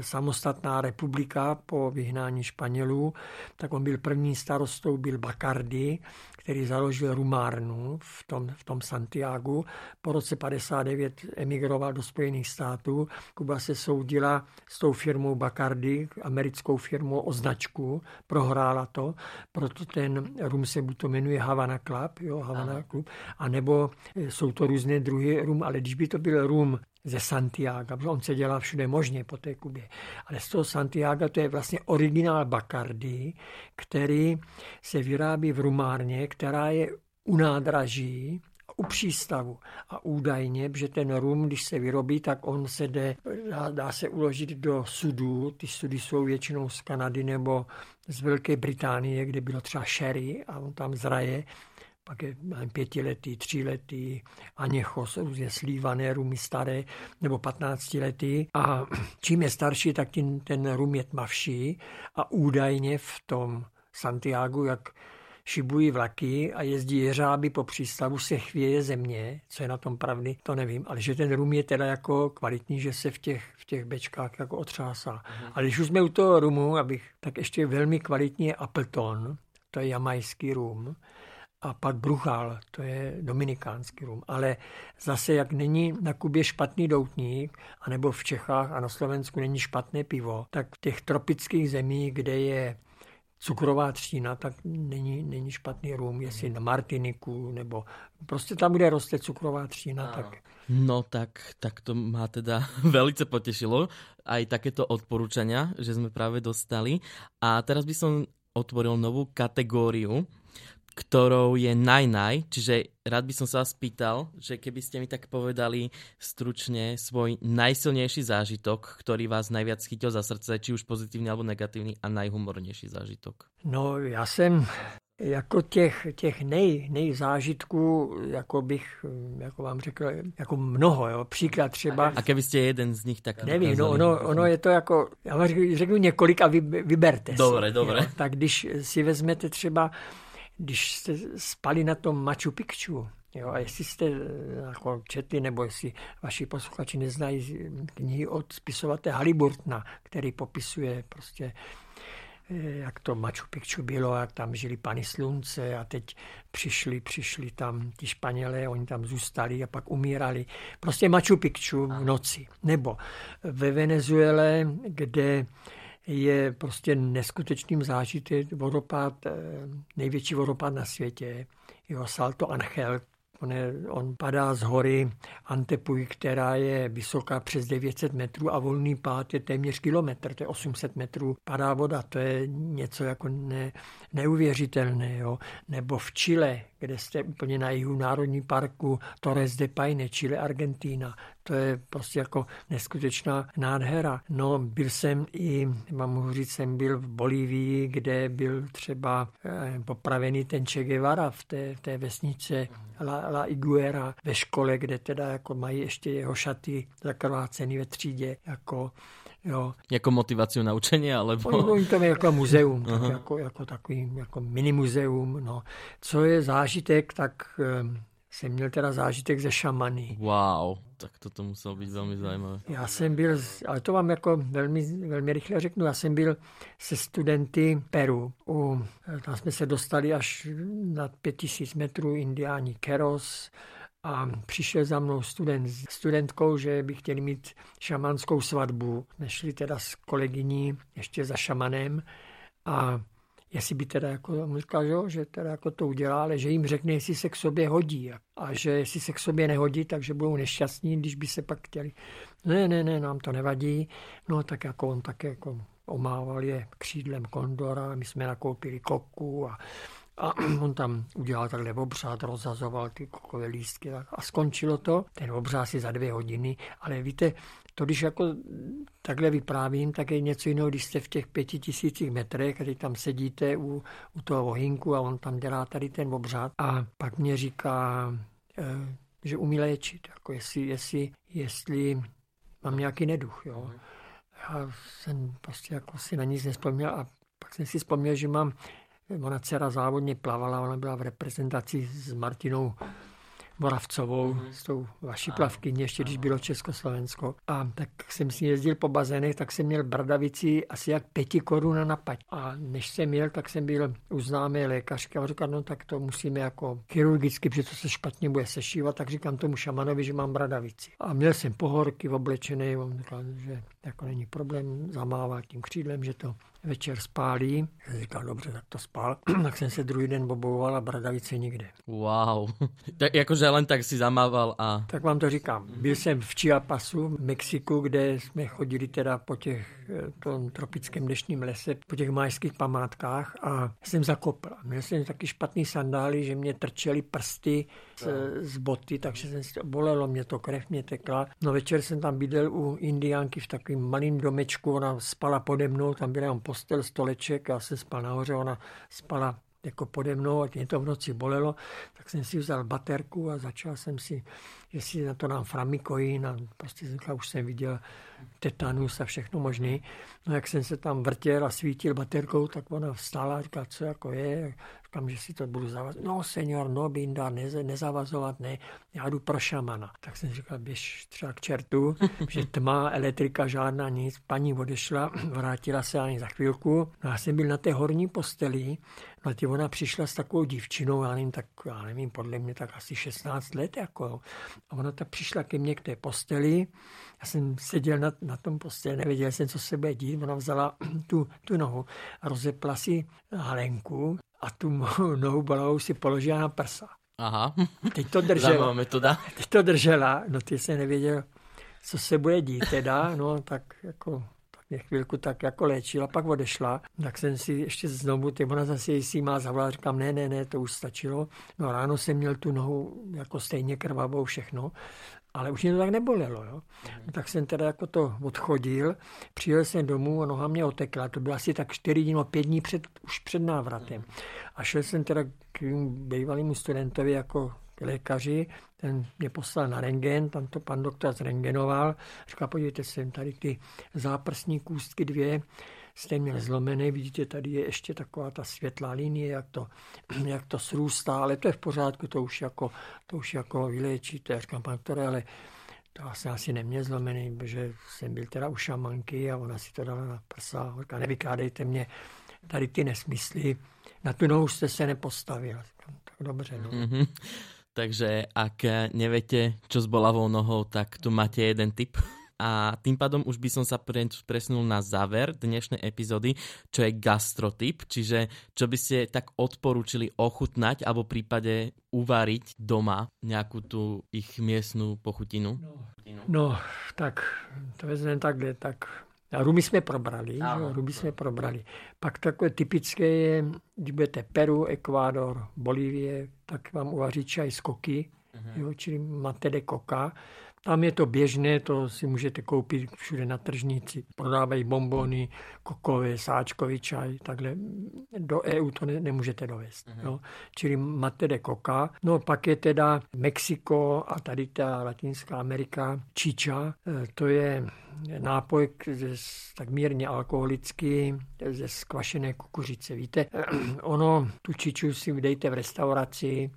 samostatná republika po vyhnání Španělů, tak on byl první starostou, byl Bacardi, který založil rumárnu v tom, v tom Santiagu. Po roce 59 emigroval do Spojených států. Kuba se soudila s tou firmou Bacardi, americkou firmou o značku, prohrála to, proto ten rum se buď to jmenuje Havana Club, jo, Havana Aha. Club, anebo eh, jsou to různé druhy rum, ale když by to byl rum ze Santiago, protože on se dělá všude možně po té Kubě. Ale z toho Santiago to je vlastně originál Bacardi, který se vyrábí v rumárně, která je u nádraží, u přístavu. A údajně, že ten rum, když se vyrobí, tak on se jde, dá, dá se uložit do sudů. Ty sudy jsou většinou z Kanady nebo z Velké Británie, kde bylo třeba sherry a on tam zraje pak je nevím, pětiletý, tříletý, aněchos, různě slívané rumy staré, nebo patnáctiletý. A čím je starší, tak tím ten rum je tmavší a údajně v tom Santiago, jak šibují vlaky a jezdí jeřáby po přístavu, se chvěje země, co je na tom pravdy, to nevím, ale že ten rum je teda jako kvalitní, že se v těch, v těch bečkách jako otřásá. Mhm. Ale když už jsme u toho rumu, abych, tak ještě velmi kvalitní je Appleton, to je jamajský rum, a pak Bruchal, to je dominikánský rum. Ale zase, jak není na Kubě špatný doutník, anebo v Čechách a na Slovensku není špatné pivo, tak v těch tropických zemích, kde je cukrová třtina, tak není, není špatný rum, jestli na Martiniku, nebo prostě tam, kde roste cukrová třtina, no. tak... No tak, tak to má teda velice potešilo, aj takéto odporúčania, že jsme právě dostali. A teraz by som otvoril novú kategóriu, ktorou je naj-naj, čiže rád by som sa vás pýtal, že keby ste mi tak povedali stručne svoj najsilnejší zážitok, ktorý vás najviac chytil za srdce, či už pozitívny alebo negatívny a najhumornější zážitok. No já jsem jako těch, těch nej, nejzážitků, jako bych, jako vám řekl, jako mnoho, jo. Příklad třeba. A kdybyste jeden z nich tak Nevím, no, ono, ono je to jako, já vám řeknu, řeknu několik a vy, vyberte Dobre, si, dobre. Tak když si vezmete třeba když jste spali na tom Machu Picchu, Jo, a jestli jste eh, jako četli, nebo jestli vaši posluchači neznají knihy od spisovate Haliburtna, který popisuje prostě eh, jak to Machu Picchu bylo, jak tam žili pani slunce a teď přišli, přišli tam ti Španělé, oni tam zůstali a pak umírali. Prostě Machu Picchu v noci. Nebo ve Venezuele, kde je prostě neskutečným zážitek vodopád, eh, největší vodopád na světě. Jeho Salto Angel, On, je, on padá z hory Antepuy, která je vysoká přes 900 metrů a volný pád je téměř kilometr, to je 800 metrů. Padá voda, to je něco jako ne, neuvěřitelné. Jo. Nebo v Chile, kde jste úplně na jihu Národní parku Torres de Paine, Chile, Argentina. To je prostě jako neskutečná nádhera. No, byl jsem i, mám říct, jsem byl v Bolívii, kde byl třeba eh, popravený ten Che Guevara v té, v té vesnice La, La Iguera ve škole, kde teda jako mají ještě jeho šaty zakrvácený ve třídě, jako Jo. Jako motivaci na učení, alebo... Oni, oni to je jako muzeum, tak jako, jako takový jako mini muzeum. No. Co je zážitek, tak um, jsem měl teda zážitek ze šamany. Wow, tak to, to muselo být velmi zajímavé. Já jsem byl, ale to vám jako velmi, velmi rychle řeknu, já jsem byl se studenty Peru. U, tam jsme se dostali až na 5000 metrů indiáni Keros, a přišel za mnou student s studentkou, že by chtěli mít šamanskou svatbu. Nešli teda s kolegyní ještě za šamanem a jestli by teda jako, říkal, že, že teda jako to udělá, ale že jim řekne, jestli se k sobě hodí a že jestli se k sobě nehodí, takže budou nešťastní, když by se pak chtěli. Ne, ne, ne, nám to nevadí. No tak jako on také jako omával je křídlem kondora, my jsme nakoupili koku a a on tam udělal takhle obřád, rozhazoval ty kokové lístky a skončilo to. Ten obřád si za dvě hodiny, ale víte, to když jako takhle vyprávím, tak je něco jiného, když jste v těch pěti tisících metrech a tam sedíte u, u toho ohinku a on tam dělá tady ten obřád a pak mě říká, eh, že umí léčit. Jako jestli, jestli, jestli mám nějaký neduch. Jo. Já jsem prostě jako si na nic nespomněl a pak jsem si vzpomněl, že mám, ona dcera závodně plavala, ona byla v reprezentaci s Martinou Moravcovou, mm-hmm. s tou vaší plavkyní, ještě když bylo Československo. A tak jsem si jezdil po bazénech, tak jsem měl bradavici asi jak pěti korun na pať. A než jsem jel, tak jsem byl u známé lékařky a říkal, no tak to musíme jako chirurgicky, protože to se špatně bude sešívat, tak říkám tomu šamanovi, že mám bradavici. A měl jsem pohorky oblečené, on říkal, že jako není problém zamávat tím křídlem, že to večer spálí. Já říkal, dobře, tak to spál. tak jsem se druhý den boboval a bradavice nikde. Wow. tak jakože len tak si zamával a... Tak vám to říkám. Byl jsem v Chiapasu, v Mexiku, kde jsme chodili teda po těch tom tropickém dešním lese, po těch majských památkách a jsem zakopl. Měl jsem taky špatný sandály, že mě trčely prsty z, z boty, takže jsem si, bolelo mě to, krev mě tekla. No večer jsem tam bydlel u Indiánky v takovém malém domečku, ona spala pode mnou, tam byla jenom postel, stoleček, já jsem spal nahoře, ona spala jako pode mnou a mě to v noci bolelo, tak jsem si vzal baterku a začal jsem si, jestli na to nám framikoin a prostě jsem, už jsem viděl tetanus a všechno možný. No jak jsem se tam vrtěl a svítil baterkou, tak ona vstala a říkala, co jako je. Říkám, že si to budu zavazovat. No, senior, no, binda, ne, nezavazovat, ne, já jdu pro šamana. Tak jsem říkal, běž třeba k čertu, že tma, elektrika, žádná nic. Paní odešla, vrátila se ani za chvilku. No, já jsem byl na té horní posteli, a ona přišla s takovou dívčinou, já nevím, tak, já nevím, podle mě tak asi 16 let, jako. A ona tak přišla ke mně k té posteli, já jsem seděl na, na tom posteli, nevěděl jsem, co se bude dít. Ona vzala tu, tu nohu a rozepla si halenku a tu nohu balovou si položila na prsa. Aha. Teď to držela. metoda. Teď to držela, no ty jsem nevěděl, co se bude dít teda, no tak jako mě chvilku tak jako léčila, pak odešla, tak jsem si ještě znovu, ty ona zase jestli má zavolala, říkám, ne, ne, ne, to už stačilo. No ráno jsem měl tu nohu jako stejně krvavou všechno ale už mě to tak nebolelo. Jo? Mm. Tak jsem teda jako to odchodil, přijel jsem domů a noha mě otekla. To bylo asi tak 4 dní, no 5 dní před, už před návratem. Mm. A šel jsem teda k bývalému studentovi jako k lékaři, ten mě poslal na rengen, tam to pan doktor zrengenoval. Říkal, podívejte se, tady ty záprsní kůstky dvě, jste měl zlomený, vidíte, tady je ještě taková ta světlá linie, jak to, jak to srůstá, ale to je v pořádku, to už jako, to už jako vyléčíte. Říkám, pan doktore, ale to asi asi neměl zlomený, protože jsem byl teda u šamanky a ona si to dala na prsa. Říká, nevykádejte mě tady ty nesmysly, na tu nohu jste se nepostavil. Tak dobře, no. Mm-hmm. Takže ak neviete, čo s bolavou nohou, tak tu máte jeden tip. A tým pádom už by som sa presunul na záver dnešnej epizódy, čo je gastrotyp, čiže čo by ste tak odporúčili ochutnať alebo prípade uvariť doma nejakú tú ich miestnú pochutinu? No, no tak to vezmeme takhle, tak Rumy jsme probrali, Aha, rumy jsme probrali. Pak takové typické je, když budete Peru, Ekvádor, Bolívie, tak vám uvaří čaj z koky, uh-huh. jo, čili mate de coca. Tam je to běžné, to si můžete koupit všude na tržnici. Prodávají bombony, kokové, sáčkový čaj, takhle. Do EU to ne, nemůžete dovést. Uh-huh. Jo. Čili máte de coca. No pak je teda Mexiko a tady ta Latinská Amerika, čiča. E, to je nápoj tak mírně alkoholický ze skvašené kukuřice. Víte, ono, tu čiču si dejte v restauraci,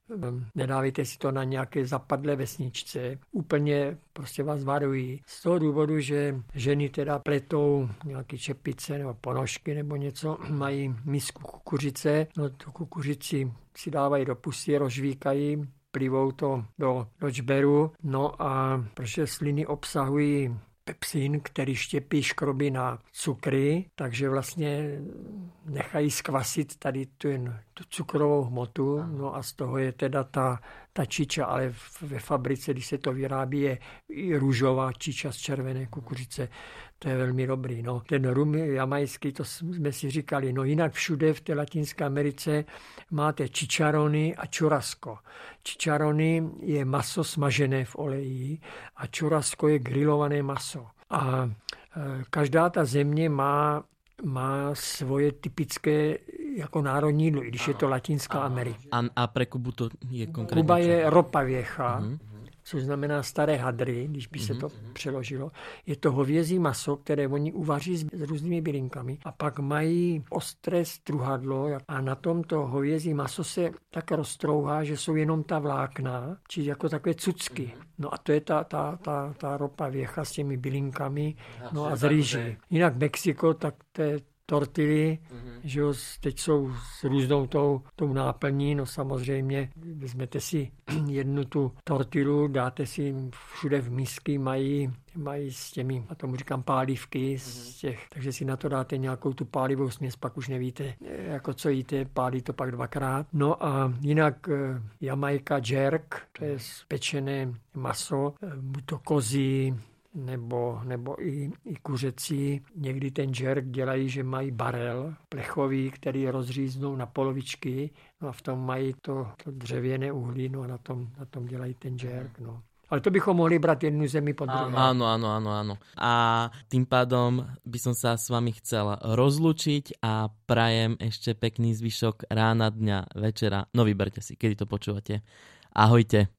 nedávejte si to na nějaké zapadlé vesničce, úplně prostě vás varují. Z toho důvodu, že ženy teda pletou nějaké čepice nebo ponožky nebo něco, mají misku kukuřice, no tu kukuřici si dávají do pusy, rozvíkají, plivou to do, do čberu, no a protože sliny obsahují pepsin, který štěpí škroby na cukry, takže vlastně nechají skvasit tady tu, tu cukrovou hmotu, no a z toho je teda ta, ta čiča, ale ve fabrice, když se to vyrábí, je i růžová čiča z červené kukuřice, to je velmi dobrý. No. Ten rum jamajský, to jsme si říkali, no jinak všude v té Latinské Americe máte čičarony a čurasko. Čičarony je maso smažené v oleji a čurasko je grilované maso. A e, každá ta země má má svoje typické jako národní jídlo, i když ano. je to Latinská ano. Amerika. A, a pre Kubu to je konkrétně? Kuba je ropa věcha. Uh-huh. Což znamená staré hadry, když by se mhm, to mm-hmm. přeložilo. Je to hovězí maso, které oni uvaří s, s různými bylinkami a pak mají ostré struhadlo a na tomto hovězí maso se tak roztrouhá, že jsou jenom ta vlákna, či jako takové cucky. Mhm. No a to je ta, ta, ta, ta ropa věcha s těmi bylinkami, no a z rýží. Jinak Mexiko, tak to je tortily, mm-hmm. že jo, teď jsou s různou tou, tou náplní, no samozřejmě vezmete si jednu tu tortilu, dáte si všude v misky, mají, mají s těmi, a tomu říkám pálivky, z těch, takže si na to dáte nějakou tu pálivou směs, pak už nevíte, jako co jíte, pálí to pak dvakrát. No a jinak eh, Jamajka jerk, to je pečené maso, eh, buď to kozí, nebo, nebo i, i kuřecí. Někdy ten jerk dělají, že mají barel plechový, který rozříznou na polovičky no a v tom mají to, to dřevěné uhlí no a na tom, na tom dělají ten jerk. No. Ale to bychom mohli brát jednu zemi po druhé. Áno, áno, áno, áno. A tým pádom by som sa s vami chcel rozlučiť a prajem ešte pekný zvyšok rána, dňa, večera. No vyberte si, kedy to počúvate. Ahojte.